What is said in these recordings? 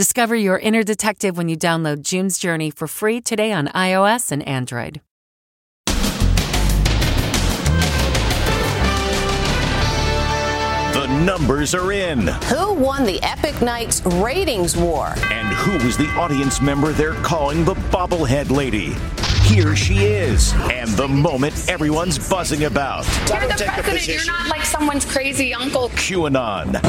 Discover your inner detective when you download June's Journey for free today on iOS and Android. The numbers are in. Who won the Epic Nights ratings war? And who is the audience member they're calling the bobblehead lady? Here she is, and the moment everyone's buzzing about. You're the president. You're not like someone's crazy uncle. QAnon.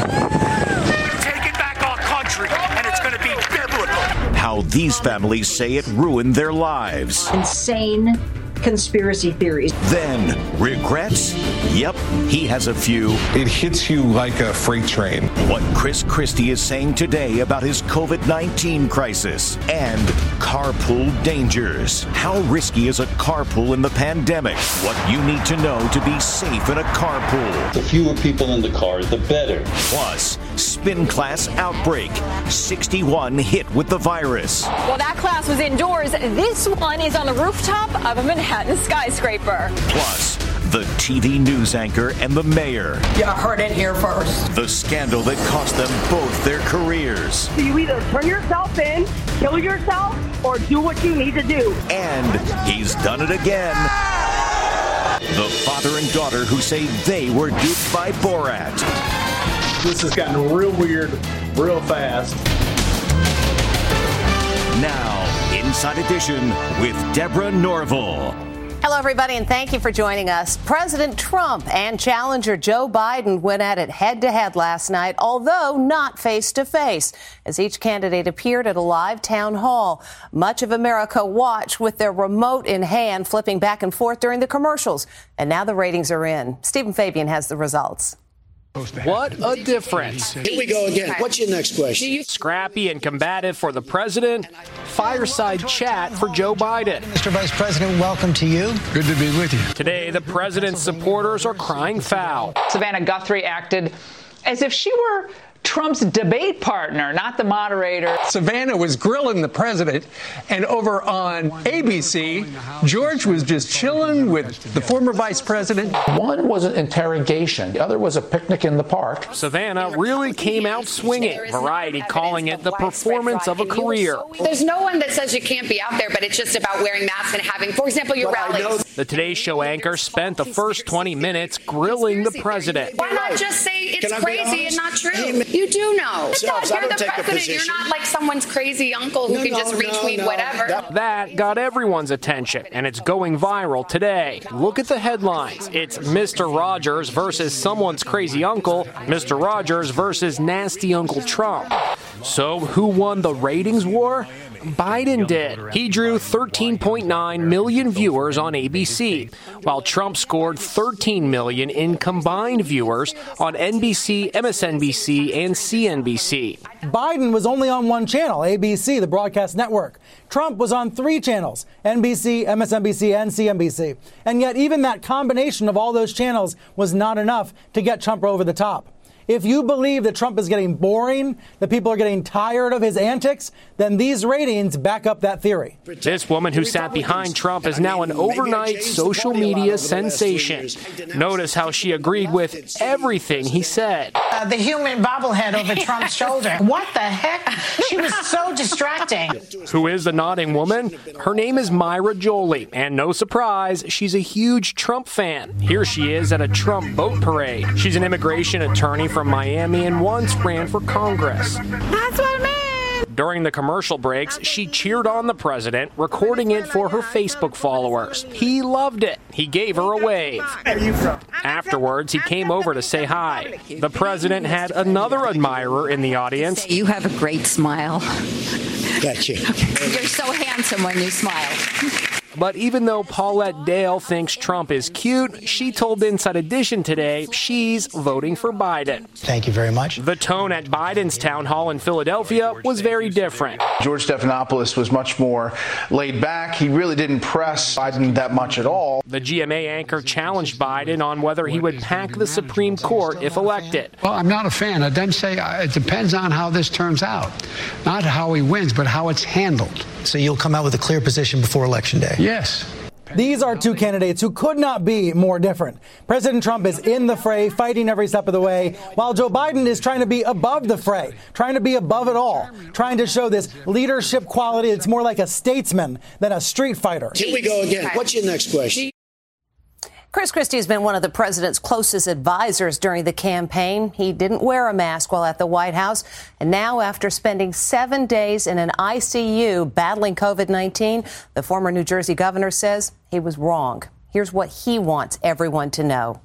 Taking back our country, and it's going to be biblical. How these families say it ruined their lives. insane conspiracy theories. Then, regrets? Yep, he has a few. It hits you like a freight train. What Chris Christie is saying today about his COVID 19 crisis and carpool dangers. How risky is a carpool in the pandemic? What you need to know to be safe in a carpool. The fewer people in the car, the better. Plus, spin class outbreak. 61 hit with the virus. Well, that class was indoors. This one is on the rooftop of a Manhattan skyscraper. Plus, the TV news anchor and the mayor. You heard it here first. The scandal that cost them both their careers. So you either turn yourself in, kill yourself, or do what you need to do. And he's done it again. The father and daughter who say they were duped by Borat. This has gotten real weird real fast. Now, Inside Edition with Deborah Norville. Hello, everybody, and thank you for joining us. President Trump and challenger Joe Biden went at it head to head last night, although not face to face, as each candidate appeared at a live town hall. Much of America watched with their remote in hand, flipping back and forth during the commercials. And now the ratings are in. Stephen Fabian has the results. What a difference. Here we go again. What's your next question? Scrappy and combative for the president, fireside chat for Joe Biden. Mr. Vice President, welcome to you. Good to be with you. Today, the president's supporters are crying foul. Savannah Guthrie acted as if she were Trump's debate partner, not the moderator. Savannah was grilling the president, and over on ABC, George was just chilling with the former vice president. One was an interrogation, the other was a picnic in the park. Savannah really came out swinging, Variety calling it the performance of a career. There's no one that says you can't be out there, but it's just about wearing masks and having, for example, your rallies. The Today Show anchor spent the first 20 minutes grilling the president. Why not just say it's crazy and not true? You do know. Selves, You're the take president. You're not like someone's crazy uncle who No, can no, just retweet no. whatever. That- That got everyone's attention, and it's going viral today. Look at the headlines. It's Mr. Rogers versus someone's crazy uncle, Mr. Rogers versus nasty Uncle Trump. So, who won the ratings war? Biden did. He drew 13.9 million viewers on ABC, while Trump scored 13 million in combined viewers on NBC, MSNBC, and CNBC. Biden was only on one channel, ABC, the broadcast network. Trump was on three channels, NBC, MSNBC, and CNBC. And yet, even that combination of all those channels was not enough to get Trump over the top. If you believe that Trump is getting boring, that people are getting tired of his antics, then these ratings back up that theory. This woman who sat behind Trump is now an overnight social media sensation. Notice how she agreed with everything he said. Uh, the human bobblehead over Trump's shoulder. What the heck? She was so distracting. Who is the nodding woman? Her name is Myra Jolie, and no surprise, she's a huge Trump fan. Here she is at a Trump boat parade. She's an immigration attorney from Miami and once ran for Congress. That's what I meant. During the commercial breaks, she cheered on the president, recording it for her Facebook followers. He loved it. He gave her a wave. Afterwards, he came over to say hi. The president had another admirer in the audience. You have a great smile. Gotcha. You're so handsome when you smile. But even though Paulette Dale thinks Trump is cute, she told Inside Edition today she's voting for Biden. Thank you very much. The tone at Biden's town hall in Philadelphia was very different. George Stephanopoulos was much more laid back. He really didn't press Biden that much at all. The GMA anchor challenged Biden on whether he would pack the Supreme Court if elected. Well, I'm not a fan. I then say uh, it depends on how this turns out. Not how he wins, but how it's handled. So you'll come out with a clear position before Election Day? Yes. These are two candidates who could not be more different. President Trump is in the fray, fighting every step of the way, while Joe Biden is trying to be above the fray, trying to be above it all, trying to show this leadership quality. It's more like a statesman than a street fighter. Here we go again. What's your next question? Chris Christie has been one of the president's closest advisors during the campaign. He didn't wear a mask while at the White House. And now, after spending seven days in an ICU battling COVID 19, the former New Jersey governor says he was wrong. Here's what he wants everyone to know.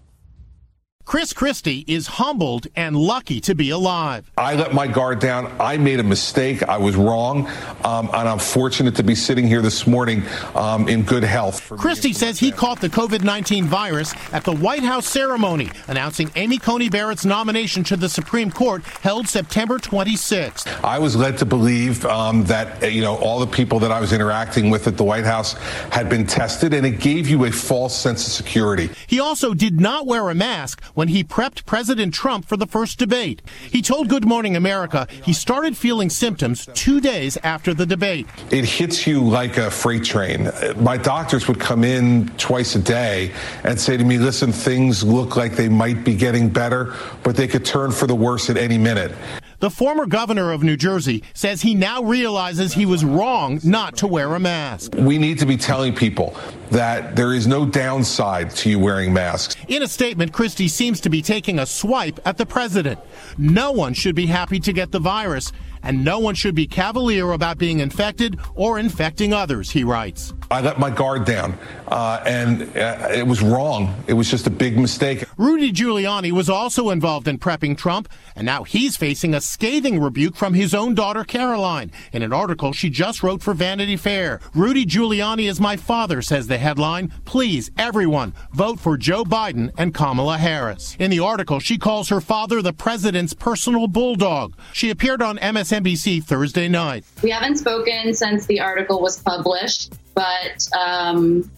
Chris Christie is humbled and lucky to be alive. I let my guard down. I made a mistake. I was wrong. Um, and I'm fortunate to be sitting here this morning um, in good health. Christie says he caught the COVID 19 virus at the White House ceremony announcing Amy Coney Barrett's nomination to the Supreme Court held September 26th. I was led to believe um, that, you know, all the people that I was interacting with at the White House had been tested, and it gave you a false sense of security. He also did not wear a mask when he prepped President Trump for the first debate. He told Good Morning America he started feeling symptoms two days after the debate. It hits you like a freight train. My doctors would come in twice a day and say to me, listen, things look like they might be getting better, but they could turn for the worse at any minute. The former governor of New Jersey says he now realizes he was wrong not to wear a mask. We need to be telling people that there is no downside to you wearing masks. In a statement, Christie seems to be taking a swipe at the president. No one should be happy to get the virus, and no one should be cavalier about being infected or infecting others, he writes. I let my guard down, uh, and uh, it was wrong. It was just a big mistake. Rudy Giuliani was also involved in prepping Trump, and now he's facing a scathing rebuke from his own daughter, Caroline, in an article she just wrote for Vanity Fair. Rudy Giuliani is my father, says the headline. Please, everyone, vote for Joe Biden and Kamala Harris. In the article, she calls her father the president's personal bulldog. She appeared on MSNBC Thursday night. We haven't spoken since the article was published but um,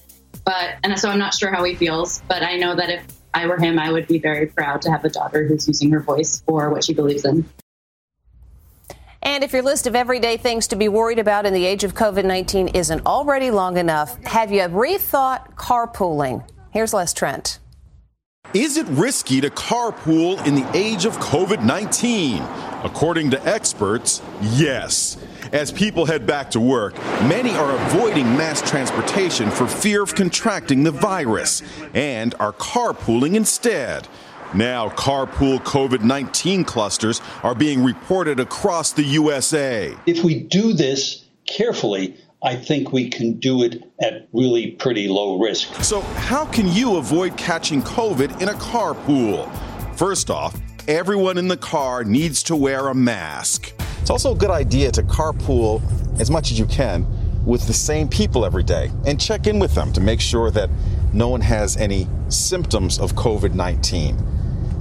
but and so I'm not sure how he feels, but I know that if I were him, I would be very proud to have a daughter who's using her voice for what she believes in. And if your list of everyday things to be worried about in the age of COVID 19 isn't already long enough, have you rethought carpooling? Here's Les Trent. Is it risky to carpool in the age of COVID 19? According to experts, yes. As people head back to work, many are avoiding mass transportation for fear of contracting the virus and are carpooling instead. Now, carpool COVID 19 clusters are being reported across the USA. If we do this carefully, I think we can do it at really pretty low risk. So, how can you avoid catching COVID in a carpool? First off, everyone in the car needs to wear a mask. It's also a good idea to carpool as much as you can with the same people every day and check in with them to make sure that no one has any symptoms of COVID 19.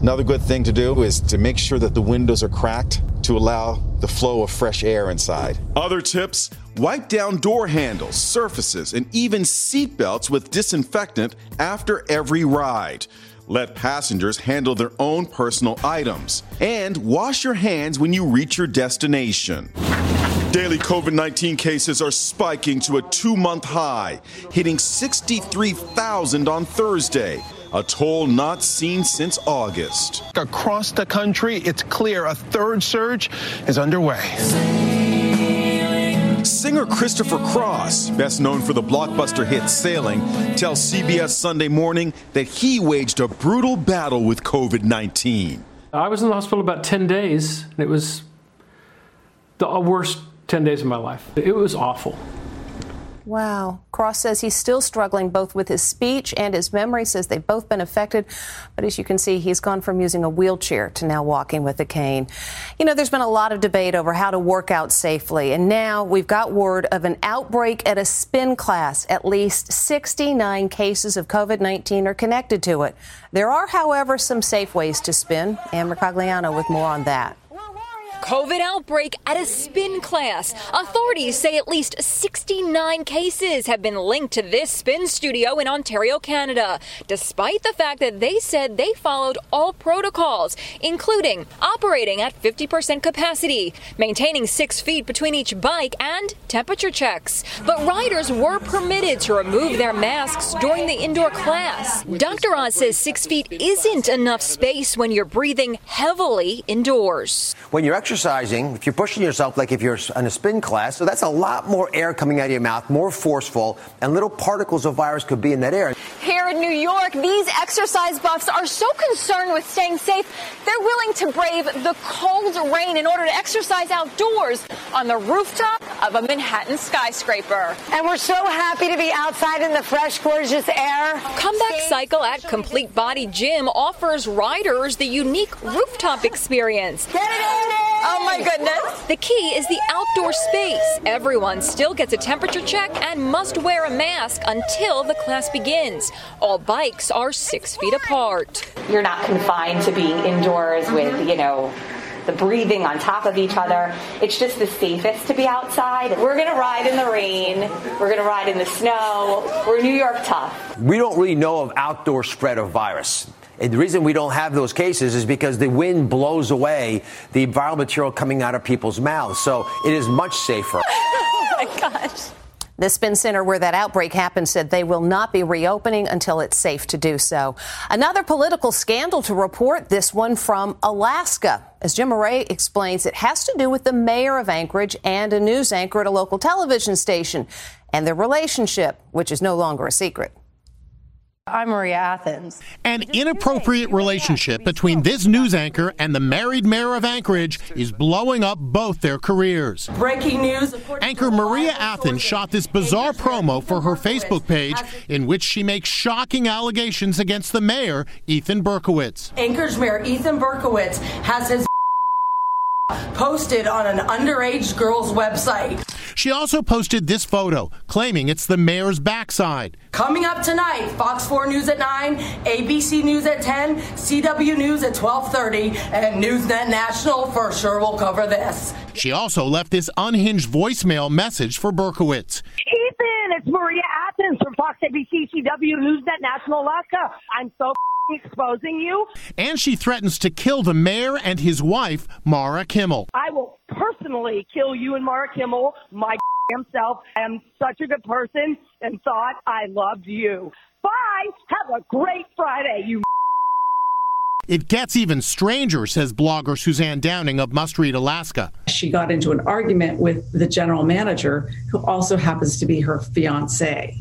Another good thing to do is to make sure that the windows are cracked to allow the flow of fresh air inside. Other tips wipe down door handles, surfaces, and even seatbelts with disinfectant after every ride. Let passengers handle their own personal items. And wash your hands when you reach your destination. Daily COVID 19 cases are spiking to a two month high, hitting 63,000 on Thursday a toll not seen since August. Across the country, it's clear a third surge is underway. Singer Christopher Cross, best known for the blockbuster hit Sailing, tells CBS Sunday Morning that he waged a brutal battle with COVID 19. I was in the hospital about 10 days, and it was the worst 10 days of my life. It was awful. Wow. Cross says he's still struggling both with his speech and his memory, says they've both been affected. But as you can see, he's gone from using a wheelchair to now walking with a cane. You know, there's been a lot of debate over how to work out safely. And now we've got word of an outbreak at a spin class. At least 69 cases of COVID 19 are connected to it. There are, however, some safe ways to spin. Ann Mercogliano with more on that. COVID outbreak at a spin class. Authorities say at least 69 cases have been linked to this spin studio in Ontario, Canada, despite the fact that they said they followed all protocols, including operating at 50% capacity, maintaining six feet between each bike, and temperature checks. But riders were permitted to remove their masks during the indoor class. Dr. Oz says six feet isn't enough space when you're breathing heavily indoors. When you're exercising, if you're pushing yourself like if you're in a spin class, so that's a lot more air coming out of your mouth, more forceful, and little particles of virus could be in that air. Here in New York, these exercise buffs are so concerned with staying safe, they're willing to brave the cold rain in order to exercise outdoors on the rooftop of a Manhattan skyscraper. And we're so happy to be outside in the fresh, gorgeous air. Comeback Cycle at Complete Body Gym offers riders the unique rooftop experience. Get it in there! Oh my goodness. The key is the outdoor space. Everyone still gets a temperature check and must wear a mask until the class begins. All bikes are six feet apart. You're not confined to being indoors with, you know, the breathing on top of each other. It's just the safest to be outside. We're going to ride in the rain. We're going to ride in the snow. We're New York tough. We don't really know of outdoor spread of virus. And the reason we don't have those cases is because the wind blows away the viral material coming out of people's mouths. So it is much safer. oh my gosh. The spin center where that outbreak happened said they will not be reopening until it's safe to do so. Another political scandal to report, this one from Alaska. As Jim Moret explains, it has to do with the mayor of Anchorage and a news anchor at a local television station and their relationship, which is no longer a secret. I'm Maria Athens. An inappropriate relationship between this news anchor and the married mayor of Anchorage is blowing up both their careers. Breaking news. Anchor Maria Athens shot this bizarre promo for her Facebook page in which she makes shocking allegations against the mayor, Ethan Berkowitz. Anchorage Mayor Ethan Berkowitz has his posted on an underage girl's website. She also posted this photo, claiming it's the mayor's backside. Coming up tonight, Fox 4 News at 9, ABC News at 10, CW News at 12:30, and Newsnet National for sure will cover this. She also left this unhinged voicemail message for Berkowitz. Ethan, it's Maria Athens from Fox ABC, CW Newsnet National Alaska. I'm so exposing you. And she threatens to kill the mayor and his wife, Mara Kimmel. I will personally kill you and Mara Kimmel, my self. I am such a good person and thought I loved you. Bye. Have a great Friday, you. It gets even stranger, says blogger Suzanne Downing of Must Read Alaska. She got into an argument with the general manager, who also happens to be her fiance.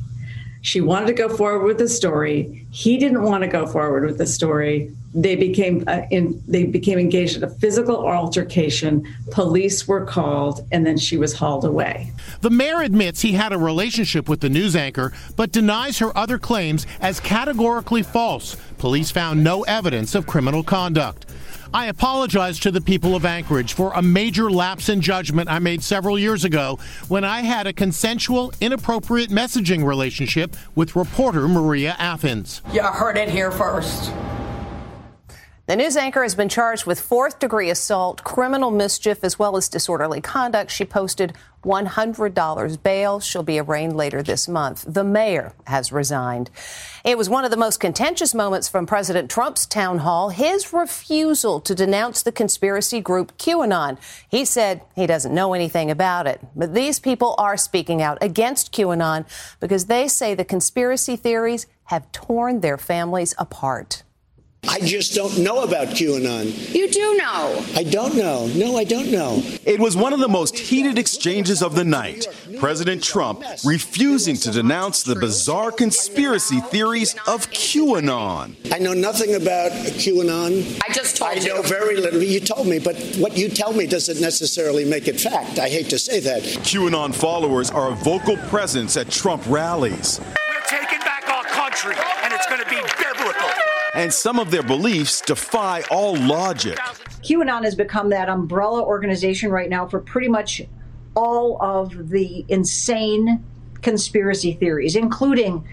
She wanted to go forward with the story. He didn't want to go forward with the story. They became uh, in, they became engaged in a physical altercation. Police were called, and then she was hauled away. The mayor admits he had a relationship with the news anchor, but denies her other claims as categorically false. Police found no evidence of criminal conduct. I apologize to the people of Anchorage for a major lapse in judgment I made several years ago when I had a consensual, inappropriate messaging relationship with reporter Maria Athens. You heard it here first. The news anchor has been charged with fourth degree assault, criminal mischief, as well as disorderly conduct. She posted $100 bail. She'll be arraigned later this month. The mayor has resigned. It was one of the most contentious moments from President Trump's town hall, his refusal to denounce the conspiracy group QAnon. He said he doesn't know anything about it. But these people are speaking out against QAnon because they say the conspiracy theories have torn their families apart. I just don't know about QAnon. You do know. I don't know. No, I don't know. It was one of the most heated exchanges of the night. President Trump refusing to denounce the bizarre conspiracy theories of QAnon. I know nothing about QAnon. I just told I you. I know very little. You told me, but what you tell me doesn't necessarily make it fact. I hate to say that. QAnon followers are a vocal presence at Trump rallies. We're taking back our country, and it's going to be biblical. And some of their beliefs defy all logic. QAnon has become that umbrella organization right now for pretty much all of the insane conspiracy theories, including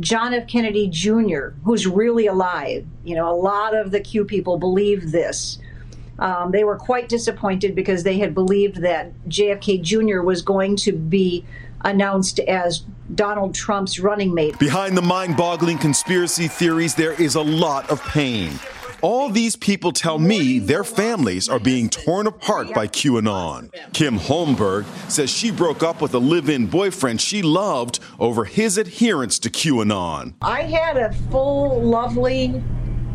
John F. Kennedy Jr., who's really alive. You know, a lot of the Q people believe this. Um, they were quite disappointed because they had believed that JFK Jr. was going to be announced as Donald Trump's running mate. Behind the mind boggling conspiracy theories, there is a lot of pain. All these people tell me their families are being torn apart by QAnon. Kim Holmberg says she broke up with a live in boyfriend she loved over his adherence to QAnon. I had a full, lovely,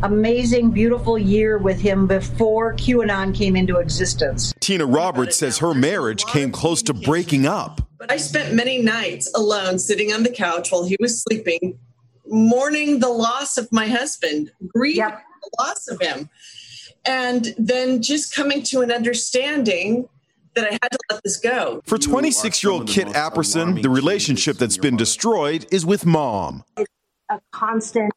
amazing, beautiful year with him before QAnon came into existence. Tina Roberts says her marriage came close to breaking up. I spent many nights alone sitting on the couch while he was sleeping, mourning the loss of my husband, grieving the loss of him, and then just coming to an understanding that I had to let this go. For 26 year old Kit Apperson, the relationship that's been destroyed is with mom. a constant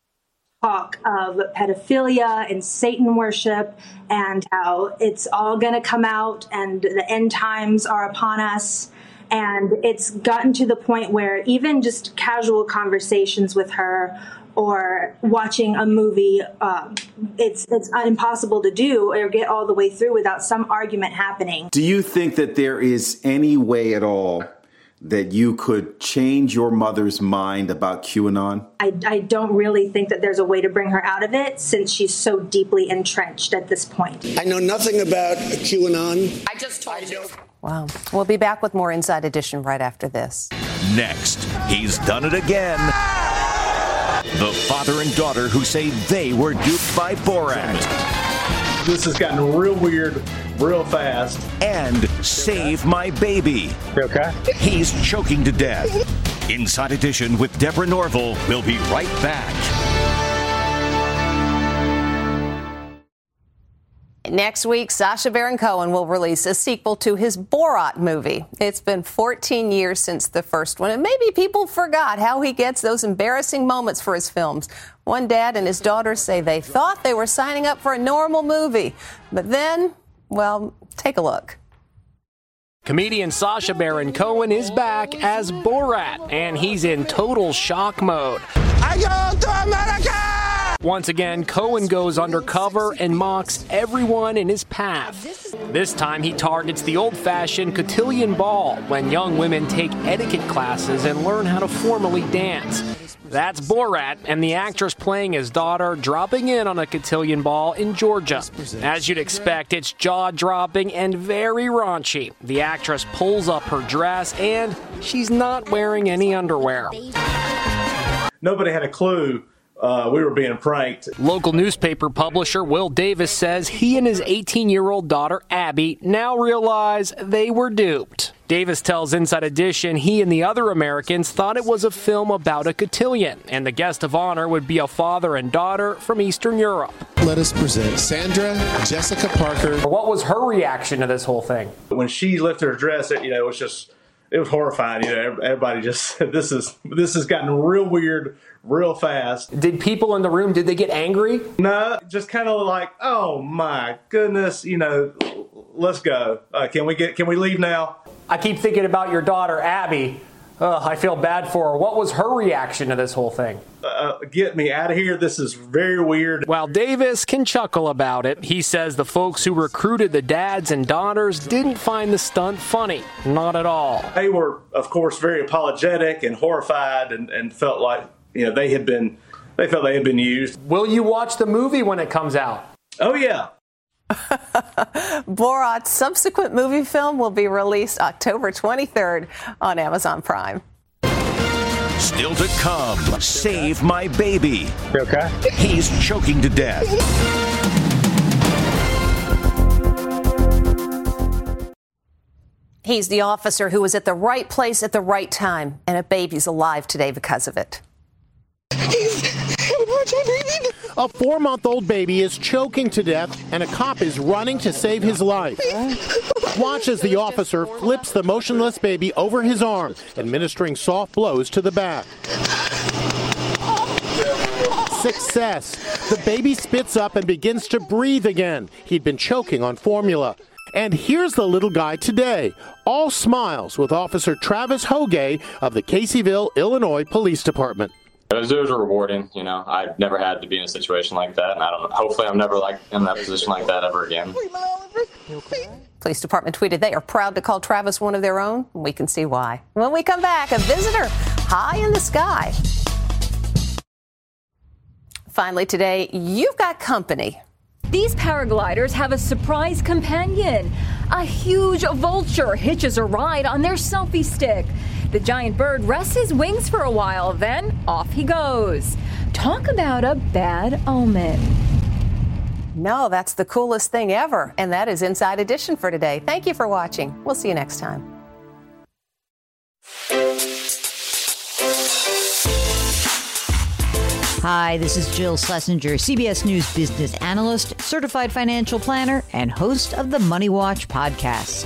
talk of pedophilia and Satan worship and how it's all going to come out and the end times are upon us. And it's gotten to the point where even just casual conversations with her or watching a movie, um, it's it's impossible to do or get all the way through without some argument happening. Do you think that there is any way at all that you could change your mother's mind about QAnon? I, I don't really think that there's a way to bring her out of it since she's so deeply entrenched at this point. I know nothing about QAnon. I just told you. Wow. We'll be back with more Inside Edition right after this. Next, he's done it again. The father and daughter who say they were duped by Borat. This has gotten real weird real fast. And save my baby. Okay. He's choking to death. Inside Edition with Deborah Norville. We'll be right back. Next week, Sacha Baron Cohen will release a sequel to his Borat movie. It's been 14 years since the first one, and maybe people forgot how he gets those embarrassing moments for his films. One dad and his daughter say they thought they were signing up for a normal movie, but then, well, take a look. Comedian Sacha Baron Cohen is back as Borat, and he's in total shock mode. I go to America! Once again, Cohen goes undercover and mocks everyone in his path. This time, he targets the old fashioned cotillion ball when young women take etiquette classes and learn how to formally dance. That's Borat and the actress playing his daughter dropping in on a cotillion ball in Georgia. As you'd expect, it's jaw dropping and very raunchy. The actress pulls up her dress and she's not wearing any underwear. Nobody had a clue uh, we were being pranked. Local newspaper publisher Will Davis says he and his 18 year old daughter Abby now realize they were duped. Davis tells Inside Edition he and the other Americans thought it was a film about a cotillion, and the guest of honor would be a father and daughter from Eastern Europe. Let us present Sandra Jessica Parker. What was her reaction to this whole thing? When she lifted her dress, it, you know, it was just it was horrifying. You know, everybody just this is this has gotten real weird real fast. Did people in the room did they get angry? No, just kind of like, oh my goodness, you know, let's go. Uh, can we get can we leave now? I keep thinking about your daughter Abby. Ugh, I feel bad for her. What was her reaction to this whole thing? Uh, get me out of here. This is very weird. While Davis can chuckle about it, he says the folks who recruited the dads and daughters didn't find the stunt funny. Not at all. They were, of course, very apologetic and horrified and, and felt like you know they had been they felt they had been used. Will you watch the movie when it comes out? Oh yeah. Borat's subsequent movie film will be released October 23rd on Amazon Prime. Still to come, save my baby. You okay? He's choking to death. He's the officer who was at the right place at the right time, and a baby's alive today because of it. A four month old baby is choking to death, and a cop is running to save his life. Watch as the officer flips the motionless baby over his arm, administering soft blows to the back. Success. The baby spits up and begins to breathe again. He'd been choking on formula. And here's the little guy today, all smiles with Officer Travis Hoge of the Caseyville, Illinois Police Department. It was, it was rewarding, you know. I've never had to be in a situation like that, and I don't. Hopefully, I'm never like in that position like that ever again. Police department tweeted they are proud to call Travis one of their own. We can see why. When we come back, a visitor high in the sky. Finally, today, you've got company. These paragliders have a surprise companion. A huge vulture hitches a ride on their selfie stick. The giant bird rests his wings for a while, then off he goes. Talk about a bad omen. No, that's the coolest thing ever. And that is Inside Edition for today. Thank you for watching. We'll see you next time. Hi, this is Jill Schlesinger, CBS News business analyst, certified financial planner, and host of the Money Watch podcast.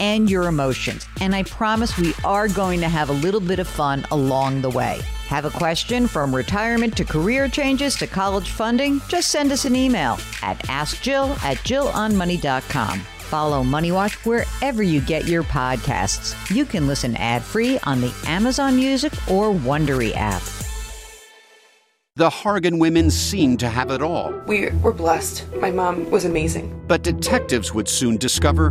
and your emotions. And I promise we are going to have a little bit of fun along the way. Have a question from retirement to career changes to college funding? Just send us an email at askjill at jillonmoney.com. Follow Money Watch wherever you get your podcasts. You can listen ad-free on the Amazon Music or Wondery app. The Hargan women seemed to have it all. We were blessed. My mom was amazing. But detectives would soon discover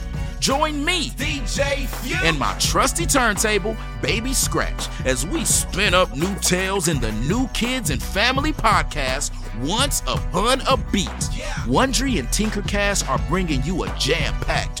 Join me, DJ Few, and my trusty turntable, Baby Scratch, as we spin up new tales in the New Kids and Family podcast, Once Upon a Beat. Wondery and Tinkercast are bringing you a jam packed,